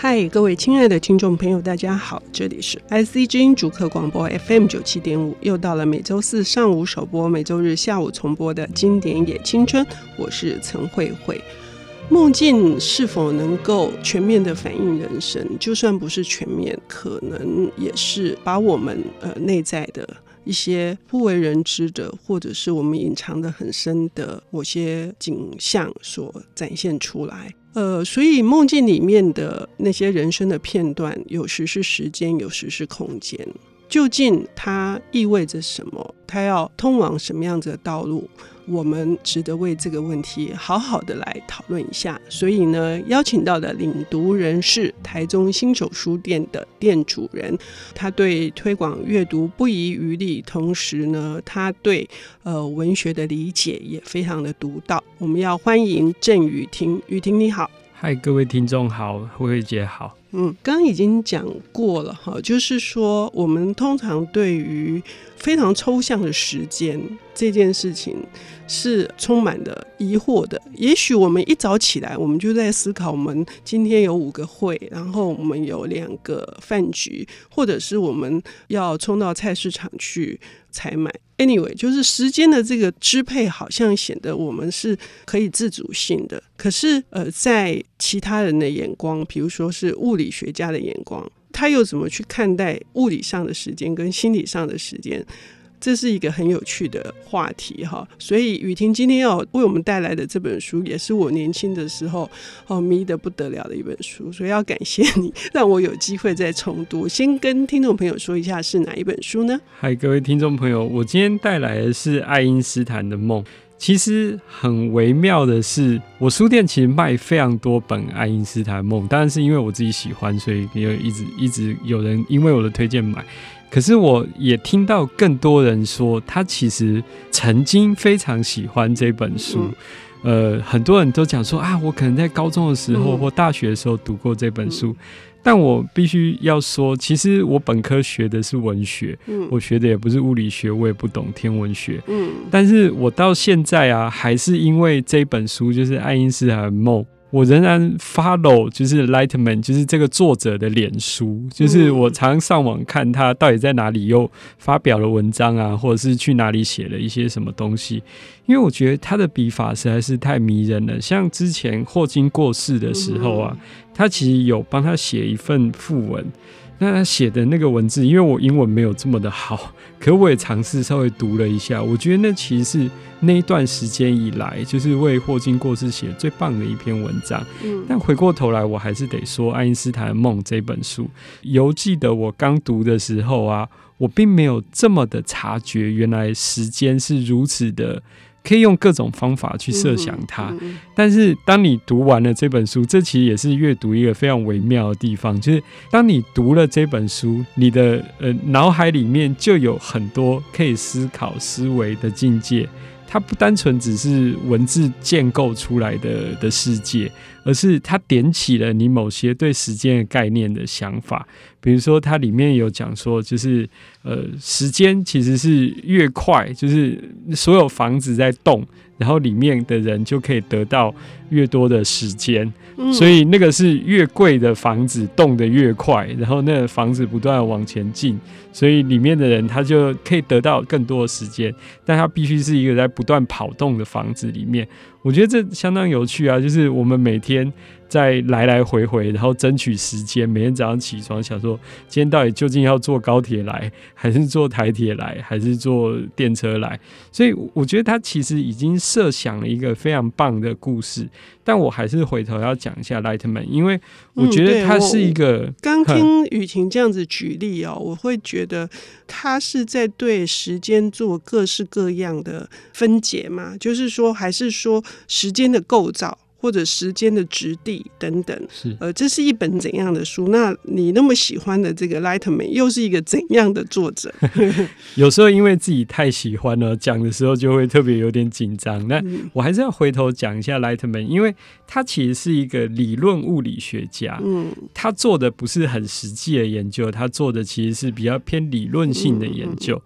嗨，各位亲爱的听众朋友，大家好，这里是 IC 之音主客广播 FM 九七点五，又到了每周四上午首播、每周日下午重播的经典也青春，我是陈慧慧。梦境是否能够全面的反映人生？就算不是全面，可能也是把我们呃内在的一些不为人知的，或者是我们隐藏的很深的某些景象所展现出来。呃，所以梦境里面的那些人生的片段，有时是时间，有时是空间。究竟它意味着什么？它要通往什么样子的道路？我们值得为这个问题好好的来讨论一下。所以呢，邀请到的领读人是台中新手书店的店主人，他对推广阅读不遗余力，同时呢，他对呃文学的理解也非常的独到。我们要欢迎郑雨婷，雨婷你好。嗨，各位听众好，慧慧姐好。嗯，刚刚已经讲过了哈，就是说我们通常对于非常抽象的时间这件事情是充满了疑惑的。也许我们一早起来，我们就在思考，我们今天有五个会，然后我们有两个饭局，或者是我们要冲到菜市场去采买。Anyway，就是时间的这个支配好像显得我们是可以自主性的。可是，呃，在其他人的眼光，比如说是物理学家的眼光，他又怎么去看待物理上的时间跟心理上的时间？这是一个很有趣的话题哈，所以雨婷今天要为我们带来的这本书，也是我年轻的时候哦迷得不得了的一本书，所以要感谢你，让我有机会再重读。先跟听众朋友说一下是哪一本书呢？嗨，各位听众朋友，我今天带来的是爱因斯坦的梦。其实很微妙的是，我书店其实卖非常多本爱因斯坦梦，当然是因为我自己喜欢，所以也一直一直有人因为我的推荐买。可是我也听到更多人说，他其实曾经非常喜欢这本书。呃，很多人都讲说啊，我可能在高中的时候或大学的时候读过这本书。但我必须要说，其实我本科学的是文学，我学的也不是物理学，我也不懂天文学。嗯但是我到现在啊，还是因为这本书，就是爱因斯坦的梦。我仍然 follow 就是 Lightman，就是这个作者的脸书，就是我常上网看他到底在哪里又发表了文章啊，或者是去哪里写了一些什么东西，因为我觉得他的笔法实在是太迷人了。像之前霍金过世的时候啊，他其实有帮他写一份附文。那他写的那个文字，因为我英文没有这么的好，可我也尝试稍微读了一下。我觉得那其实是那一段时间以来，就是为霍金过世写最棒的一篇文章。嗯，但回过头来，我还是得说《爱因斯坦的梦》这本书，犹记得我刚读的时候啊，我并没有这么的察觉，原来时间是如此的。可以用各种方法去设想它，但是当你读完了这本书，这其实也是阅读一个非常微妙的地方，就是当你读了这本书，你的呃脑海里面就有很多可以思考思维的境界。它不单纯只是文字建构出来的的世界，而是它点起了你某些对时间的概念的想法。比如说，它里面有讲说，就是呃，时间其实是越快，就是所有房子在动，然后里面的人就可以得到越多的时间。所以那个是越贵的房子动得越快，然后那个房子不断往前进，所以里面的人他就可以得到更多的时间，但他必须是一个在不断跑动的房子里面。我觉得这相当有趣啊，就是我们每天。在来来回回，然后争取时间。每天早上起床，想说今天到底究竟要坐高铁来，还是坐台铁来，还是坐电车来？所以我觉得他其实已经设想了一个非常棒的故事。但我还是回头要讲一下 Lightman，因为我觉得他是一个。刚、嗯、听雨晴这样子举例哦，我会觉得他是在对时间做各式各样的分解嘛，就是说，还是说时间的构造。或者时间的质地等等，是呃，这是一本怎样的书？那你那么喜欢的这个 Lightman 又是一个怎样的作者？有时候因为自己太喜欢了，讲的时候就会特别有点紧张。那我还是要回头讲一下 Lightman，因为他其实是一个理论物理学家，嗯，他做的不是很实际的研究，他做的其实是比较偏理论性的研究。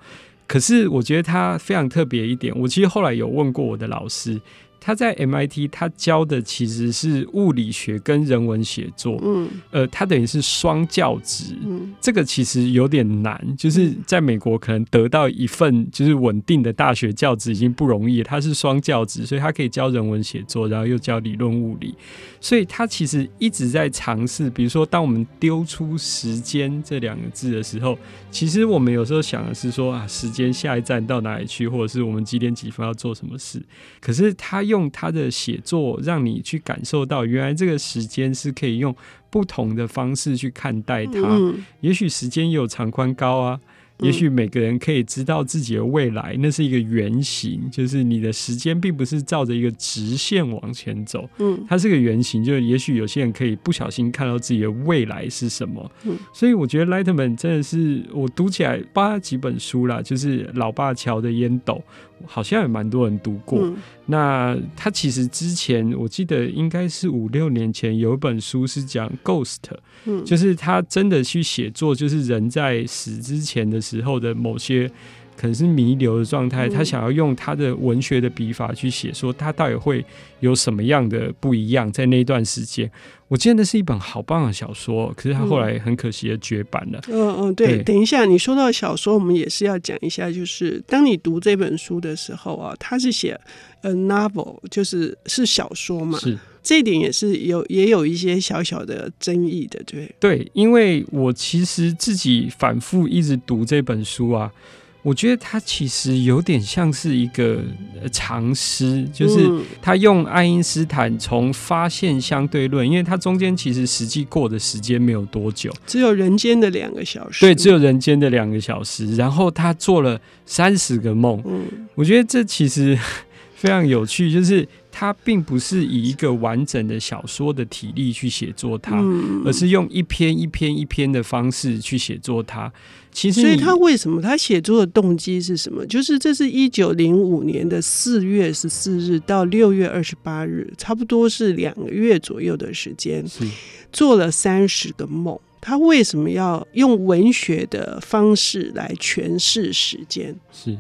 可是我觉得他非常特别一点，我其实后来有问过我的老师。他在 MIT 他教的其实是物理学跟人文写作，嗯，呃，他等于是双教职，嗯，这个其实有点难，就是在美国可能得到一份就是稳定的大学教职已经不容易，他是双教职，所以他可以教人文写作，然后又教理论物理，所以他其实一直在尝试，比如说当我们丢出时间这两个字的时候，其实我们有时候想的是说啊，时间下一站到哪里去，或者是我们几点几分要做什么事，可是他用他的写作让你去感受到，原来这个时间是可以用不同的方式去看待它。嗯、也许时间有长宽高啊。也许每个人可以知道自己的未来，那是一个圆形，就是你的时间并不是照着一个直线往前走，嗯，它是个圆形，就是也许有些人可以不小心看到自己的未来是什么，嗯，所以我觉得 Lightman 真的是我读起来八几本书啦，就是老爸乔的烟斗。好像也蛮多人读过。嗯、那他其实之前我记得应该是五六年前有一本书是讲 ghost，嗯，就是他真的去写作，就是人在死之前的时候的某些。可能是弥留的状态，他想要用他的文学的笔法去写，说他到底会有什么样的不一样，在那一段时间。我记得那是一本好棒的小说，可是他后来很可惜的绝版了。嗯嗯，对，等一下，你说到小说，我们也是要讲一下，就是当你读这本书的时候啊，他是写 a novel，就是是小说嘛，是这一点也是有也有一些小小的争议的，对对，因为我其实自己反复一直读这本书啊。我觉得他其实有点像是一个长诗，就是他用爱因斯坦从发现相对论，因为他中间其实实际过的时间没有多久，只有人间的两个小时，对，只有人间的两个小时，然后他做了三十个梦。嗯，我觉得这其实非常有趣，就是他并不是以一个完整的小说的体力去写作它，而是用一篇一篇一篇的方式去写作它。其实，所以他为什么他写作的动机是什么？就是这是一九零五年的四月十四日到六月二十八日，差不多是两个月左右的时间，做了三十个梦。他为什么要用文学的方式来诠释时间？是。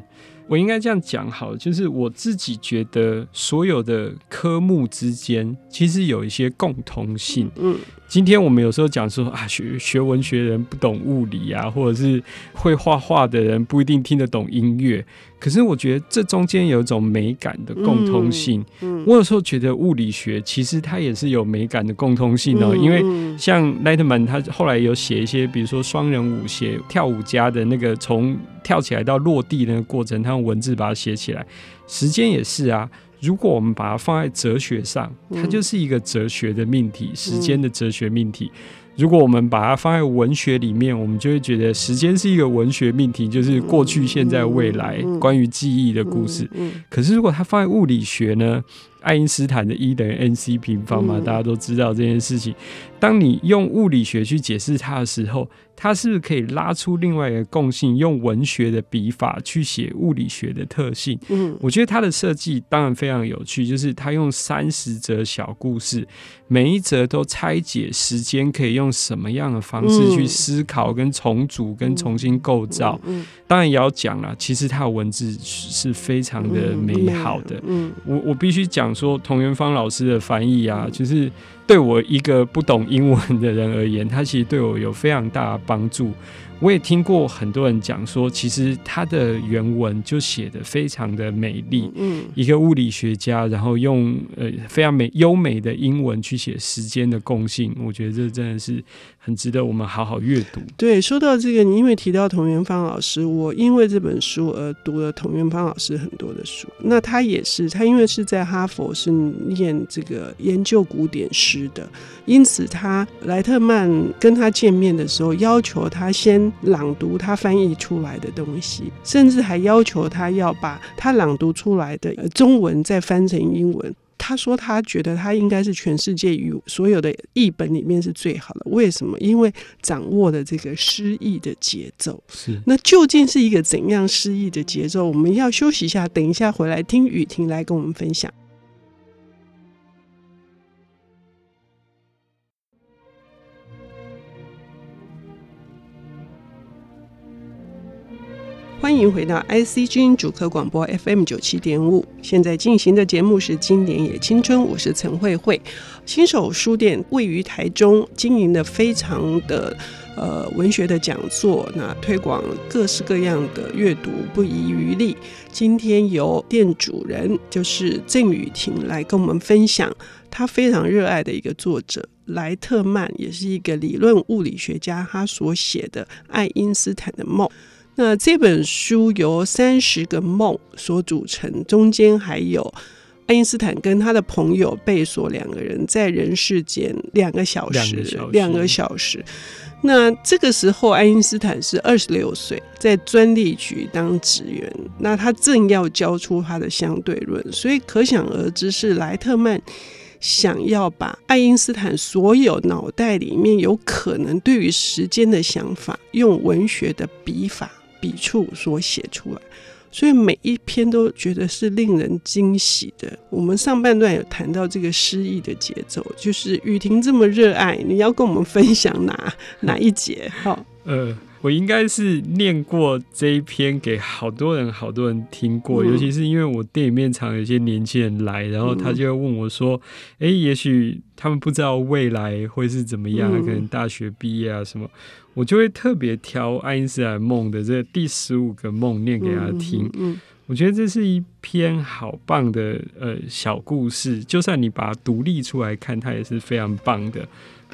我应该这样讲好，就是我自己觉得所有的科目之间其实有一些共通性。嗯，今天我们有时候讲说啊，学学文学的人不懂物理啊，或者是会画画的人不一定听得懂音乐。可是我觉得这中间有一种美感的共通性。嗯，我有时候觉得物理学其实它也是有美感的共通性哦，因为像 Lightman 他后来有写一些，比如说双人舞，鞋跳舞家的那个从跳起来到落地的那个过程，他用文字把它写起来。时间也是啊，如果我们把它放在哲学上，它就是一个哲学的命题，时间的哲学命题。如果我们把它放在文学里面，我们就会觉得时间是一个文学命题，就是过去、现在、未来关于记忆的故事。可是如果它放在物理学呢？爱因斯坦的 E 等于 mc 平方嘛，大家都知道这件事情。当你用物理学去解释它的时候，它是不是可以拉出另外一个共性，用文学的笔法去写物理学的特性？嗯，我觉得它的设计当然非常有趣，就是它用三十则小故事，每一则都拆解时间可以用什么样的方式去思考、跟重组、跟重新构造。嗯，当然也要讲了，其实它的文字是非常的美好的。嗯，我我必须讲说，童元芳老师的翻译啊，其实。对我一个不懂英文的人而言，他其实对我有非常大的帮助。我也听过很多人讲说，其实他的原文就写的非常的美丽。嗯，一个物理学家，然后用呃非常美优美的英文去写时间的共性，我觉得这真的是很值得我们好好阅读。对，说到这个，你因为提到童元芳老师，我因为这本书而读了童元芳老师很多的书。那他也是，他因为是在哈佛是念这个研究古典诗的，因此他莱特曼跟他见面的时候，要求他先。朗读他翻译出来的东西，甚至还要求他要把他朗读出来的中文再翻成英文。他说他觉得他应该是全世界语所有的译本里面是最好的。为什么？因为掌握了这个诗意的节奏。是。那究竟是一个怎样诗意的节奏？我们要休息一下，等一下回来听雨婷来跟我们分享。欢迎回到 IC 之音主客广播 FM 九七点五。现在进行的节目是《经典也青春》，我是陈慧慧。新手书店位于台中，经营的非常的呃文学的讲座，那推广各式各样的阅读不遗余力。今天由店主人就是郑雨婷来跟我们分享，他非常热爱的一个作者莱特曼，也是一个理论物理学家，他所写的《爱因斯坦的梦》。那这本书由三十个梦所组成，中间还有爱因斯坦跟他的朋友贝索两个人在人世间两个小时，两个小时。那这个时候，爱因斯坦是二十六岁，在专利局当职员。那他正要交出他的相对论，所以可想而知，是莱特曼想要把爱因斯坦所有脑袋里面有可能对于时间的想法，用文学的笔法。笔触所写出来，所以每一篇都觉得是令人惊喜的。我们上半段有谈到这个诗意的节奏，就是雨婷这么热爱，你要跟我们分享哪哪一节？好，呃。我应该是念过这一篇给好多人，好多人听过，尤其是因为我店里面常有一些年轻人来，然后他就会问我说：“哎，也许他们不知道未来会是怎么样，可能大学毕业啊什么，我就会特别挑爱因斯坦梦的这第十五个梦念给他听。我觉得这是一篇好棒的呃小故事，就算你把它独立出来看，它也是非常棒的。”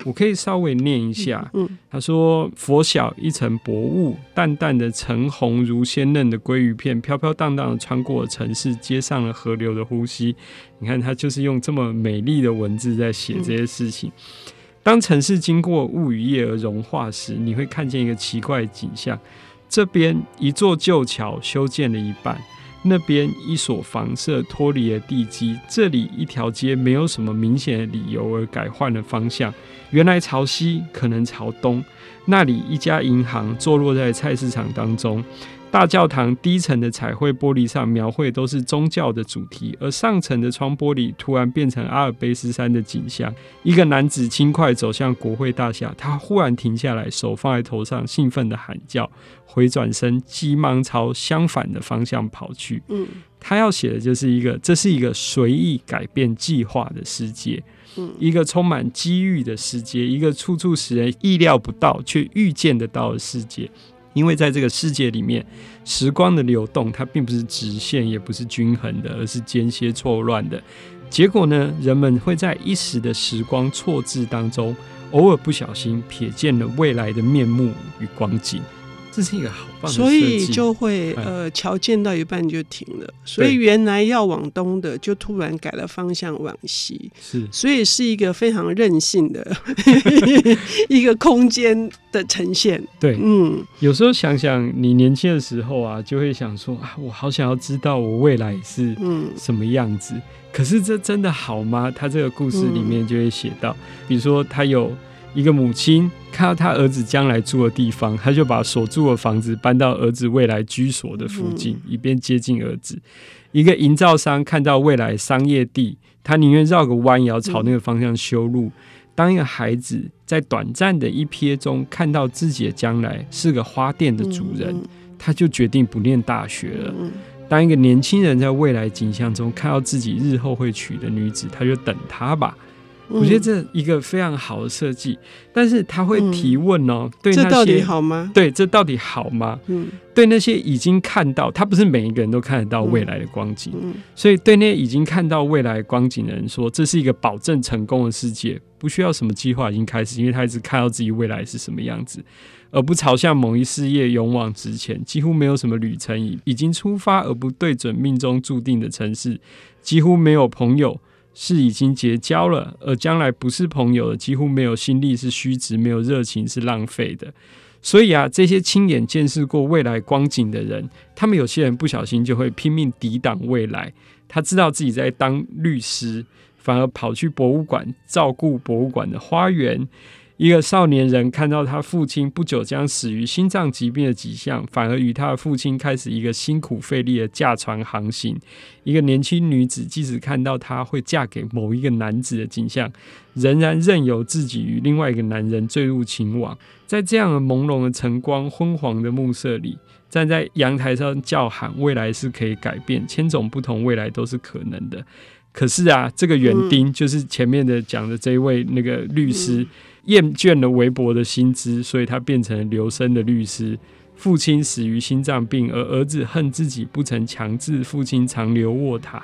我可以稍微念一下。嗯，他说：“佛晓，一层薄雾，淡淡的橙红如鲜嫩的鲑鱼片，飘飘荡荡的穿过城市，接上了河流的呼吸。你看，他就是用这么美丽的文字在写这些事情。当城市经过雾与夜而融化时，你会看见一个奇怪的景象：这边一座旧桥修建了一半。”那边一所房舍脱离了地基，这里一条街没有什么明显的理由而改换了方向，原来朝西，可能朝东。那里一家银行坐落在菜市场当中。大教堂低层的彩绘玻璃上描绘都是宗教的主题，而上层的窗玻璃突然变成阿尔卑斯山的景象。一个男子轻快走向国会大厦，他忽然停下来，手放在头上，兴奋地喊叫，回转身，急忙朝相反的方向跑去。嗯，他要写的就是一个，这是一个随意改变计划的世界，嗯，一个充满机遇的世界，一个处处使人意料不到却预见得到的世界。因为在这个世界里面，时光的流动它并不是直线，也不是均衡的，而是间歇错乱的。结果呢，人们会在一时的时光错置当中，偶尔不小心瞥见了未来的面目与光景。这是一个好棒的，所以就会呃，桥建到一半就停了。所以原来要往东的，就突然改了方向往西。是，所以是一个非常任性的 一个空间的呈现。对，嗯，有时候想想你年轻的时候啊，就会想说啊，我好想要知道我未来是嗯什么样子。可是这真的好吗？他这个故事里面就会写到，比如说他有。一个母亲看到他儿子将来住的地方，他就把所住的房子搬到儿子未来居所的附近，以便接近儿子。一个营造商看到未来商业地，他宁愿绕个弯也要朝那个方向修路。当一个孩子在短暂的一瞥中看到自己的将来是个花店的主人，他就决定不念大学了。当一个年轻人在未来景象中看到自己日后会娶的女子，他就等她吧。我觉得这一个非常好的设计，但是他会提问哦，对那些，这到底好吗？对，这到底好吗？嗯，对那些已经看到，他不是每一个人都看得到未来的光景，所以对那些已经看到未来光景的人说，这是一个保证成功的世界，不需要什么计划已经开始，因为他一直看到自己未来是什么样子，而不朝向某一事业勇往直前，几乎没有什么旅程已已经出发而不对准命中注定的城市，几乎没有朋友。是已经结交了，而将来不是朋友的，几乎没有心力是虚职，没有热情是浪费的。所以啊，这些亲眼见识过未来光景的人，他们有些人不小心就会拼命抵挡未来。他知道自己在当律师，反而跑去博物馆照顾博物馆的花园。一个少年人看到他父亲不久将死于心脏疾病的迹象，反而与他的父亲开始一个辛苦费力的驾船航行。一个年轻女子即使看到她会嫁给某一个男子的景象，仍然任由自己与另外一个男人坠入情网。在这样的朦胧的晨光、昏黄的暮色里，站在阳台上叫喊：“未来是可以改变，千种不同未来都是可能的。”可是啊，这个园丁就是前面的讲的这一位那个律师。厌倦了微薄的薪资，所以他变成了流声的律师。父亲死于心脏病，而儿子恨自己不曾强制父亲长留卧榻。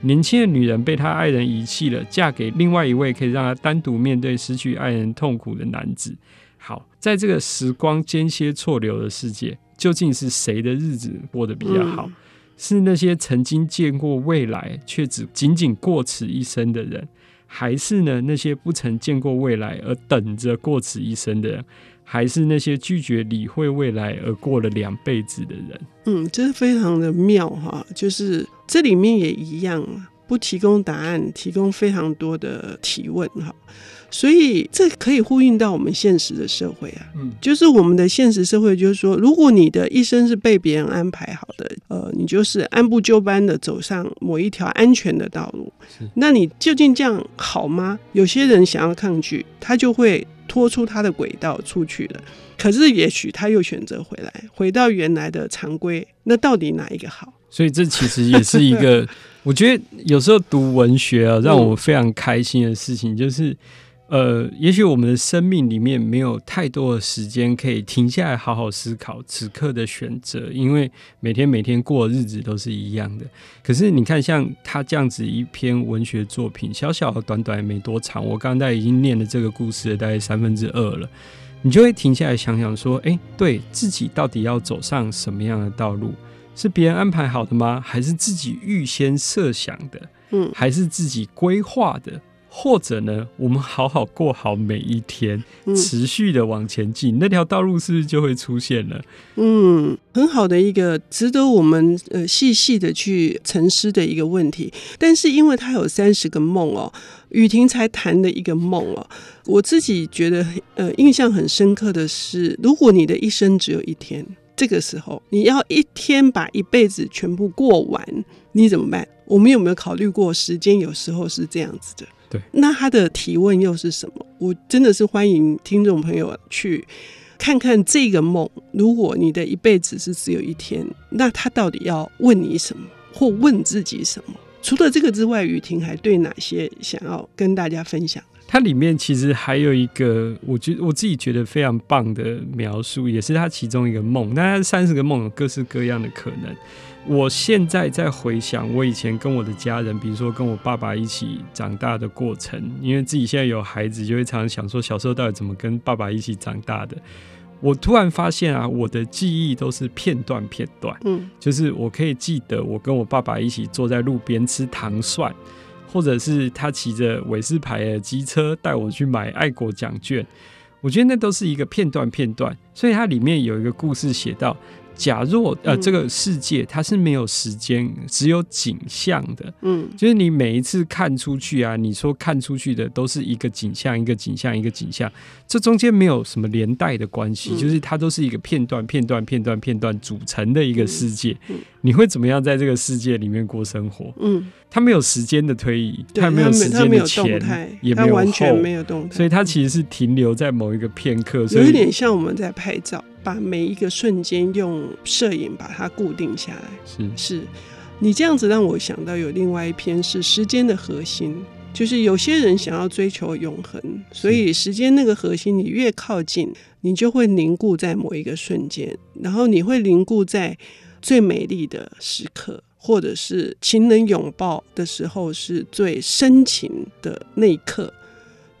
年轻的女人被她爱人遗弃了，嫁给另外一位可以让她单独面对失去爱人痛苦的男子。好，在这个时光间歇错流的世界，究竟是谁的日子过得比较好？嗯、是那些曾经见过未来却只仅仅过此一生的人？还是呢？那些不曾见过未来而等着过此一生的，还是那些拒绝理会未来而过了两辈子的人？嗯，这是非常的妙哈，就是这里面也一样，不提供答案，提供非常多的提问哈。所以这可以呼应到我们现实的社会啊，嗯，就是我们的现实社会，就是说，如果你的一生是被别人安排好的，呃，你就是按部就班的走上某一条安全的道路，是那你究竟这样好吗？有些人想要抗拒，他就会拖出他的轨道出去了。可是也许他又选择回来，回到原来的常规。那到底哪一个好？所以这其实也是一个，我觉得有时候读文学啊，让我非常开心的事情，就是。呃，也许我们的生命里面没有太多的时间可以停下来好好思考此刻的选择，因为每天每天过的日子都是一样的。可是你看，像他这样子一篇文学作品，小小的、短短也没多长，我刚才已经念了这个故事的大概三分之二了，你就会停下来想想说，哎，对自己到底要走上什么样的道路？是别人安排好的吗？还是自己预先设想的？嗯，还是自己规划的？或者呢，我们好好过好每一天，持续的往前进，嗯、那条道路是不是就会出现了？嗯，很好的一个值得我们呃细细的去沉思的一个问题。但是因为他有三十个梦哦，雨婷才谈的一个梦哦，我自己觉得呃印象很深刻的是，如果你的一生只有一天，这个时候你要一天把一辈子全部过完，你怎么办？我们有没有考虑过时间有时候是这样子的？对，那他的提问又是什么？我真的是欢迎听众朋友去看看这个梦。如果你的一辈子是只有一天，那他到底要问你什么，或问自己什么？除了这个之外，雨婷还对哪些想要跟大家分享？它里面其实还有一个，我觉得我自己觉得非常棒的描述，也是他其中一个梦。那他三十个梦有各式各样的可能。我现在在回想我以前跟我的家人，比如说跟我爸爸一起长大的过程，因为自己现在有孩子，就会常常想说小时候到底怎么跟爸爸一起长大的。我突然发现啊，我的记忆都是片段片段，嗯，就是我可以记得我跟我爸爸一起坐在路边吃糖蒜，或者是他骑着韦斯牌的机车带我去买爱国奖券，我觉得那都是一个片段片段。所以它里面有一个故事写到。假若呃，这个世界它是没有时间，只有景象的，嗯，就是你每一次看出去啊，你说看出去的都是一个景象，一个景象，一个景象，这中间没有什么连带的关系，就是它都是一个片段、片段、片段、片段组成的一个世界。你会怎么样在这个世界里面过生活？嗯，它没有时间的推移，它没有时间的前，也没有后，完全没有动态，所以它其实是停留在某一个片刻，所以有一点像我们在拍照。把每一个瞬间用摄影把它固定下来，是是，你这样子让我想到有另外一篇是时间的核心，就是有些人想要追求永恒，所以时间那个核心，你越靠近，你就会凝固在某一个瞬间，然后你会凝固在最美丽的时刻，或者是情人拥抱的时候是最深情的那一刻。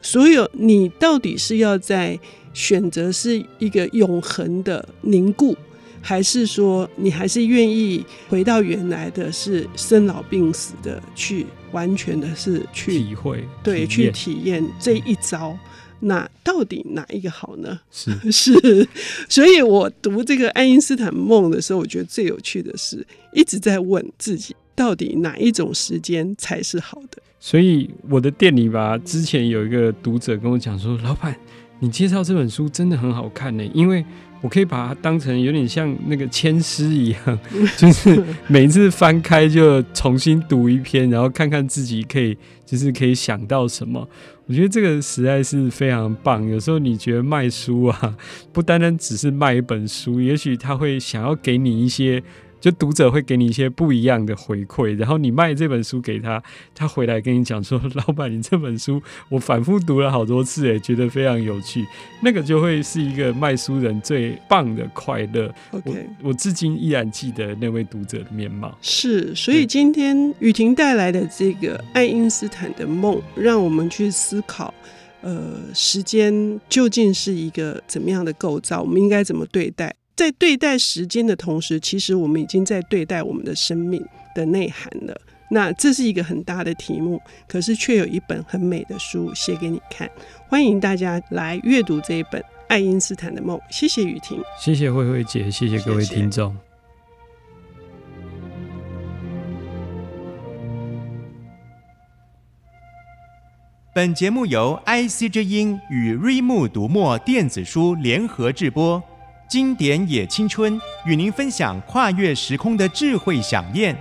所有你到底是要在。选择是一个永恒的凝固，还是说你还是愿意回到原来的，是生老病死的，去完全的是去体会，对，去体验这一招。那到底哪一个好呢？是 是，所以我读这个爱因斯坦梦的时候，我觉得最有趣的是一直在问自己，到底哪一种时间才是好的？所以我的店里吧，之前有一个读者跟我讲说，老板。你介绍这本书真的很好看呢，因为我可以把它当成有点像那个签诗一样，就是每一次翻开就重新读一篇，然后看看自己可以就是可以想到什么。我觉得这个实在是非常棒。有时候你觉得卖书啊，不单单只是卖一本书，也许他会想要给你一些。就读者会给你一些不一样的回馈，然后你卖这本书给他，他回来跟你讲说：“老板，你这本书我反复读了好多次，诶，觉得非常有趣。”那个就会是一个卖书人最棒的快乐。OK，我，我至今依然记得那位读者的面貌。是，所以今天雨婷带来的这个爱因斯坦的梦，让我们去思考，呃，时间究竟是一个怎么样的构造？我们应该怎么对待？在对待时间的同时，其实我们已经在对待我们的生命的内涵了。那这是一个很大的题目，可是却有一本很美的书写给你看。欢迎大家来阅读这一本《爱因斯坦的梦》。谢谢雨婷，谢谢慧慧姐，谢谢各位听众。谢谢。本节目由 IC 之音与瑞木读墨电子书联合制播。经典也青春，与您分享跨越时空的智慧想念。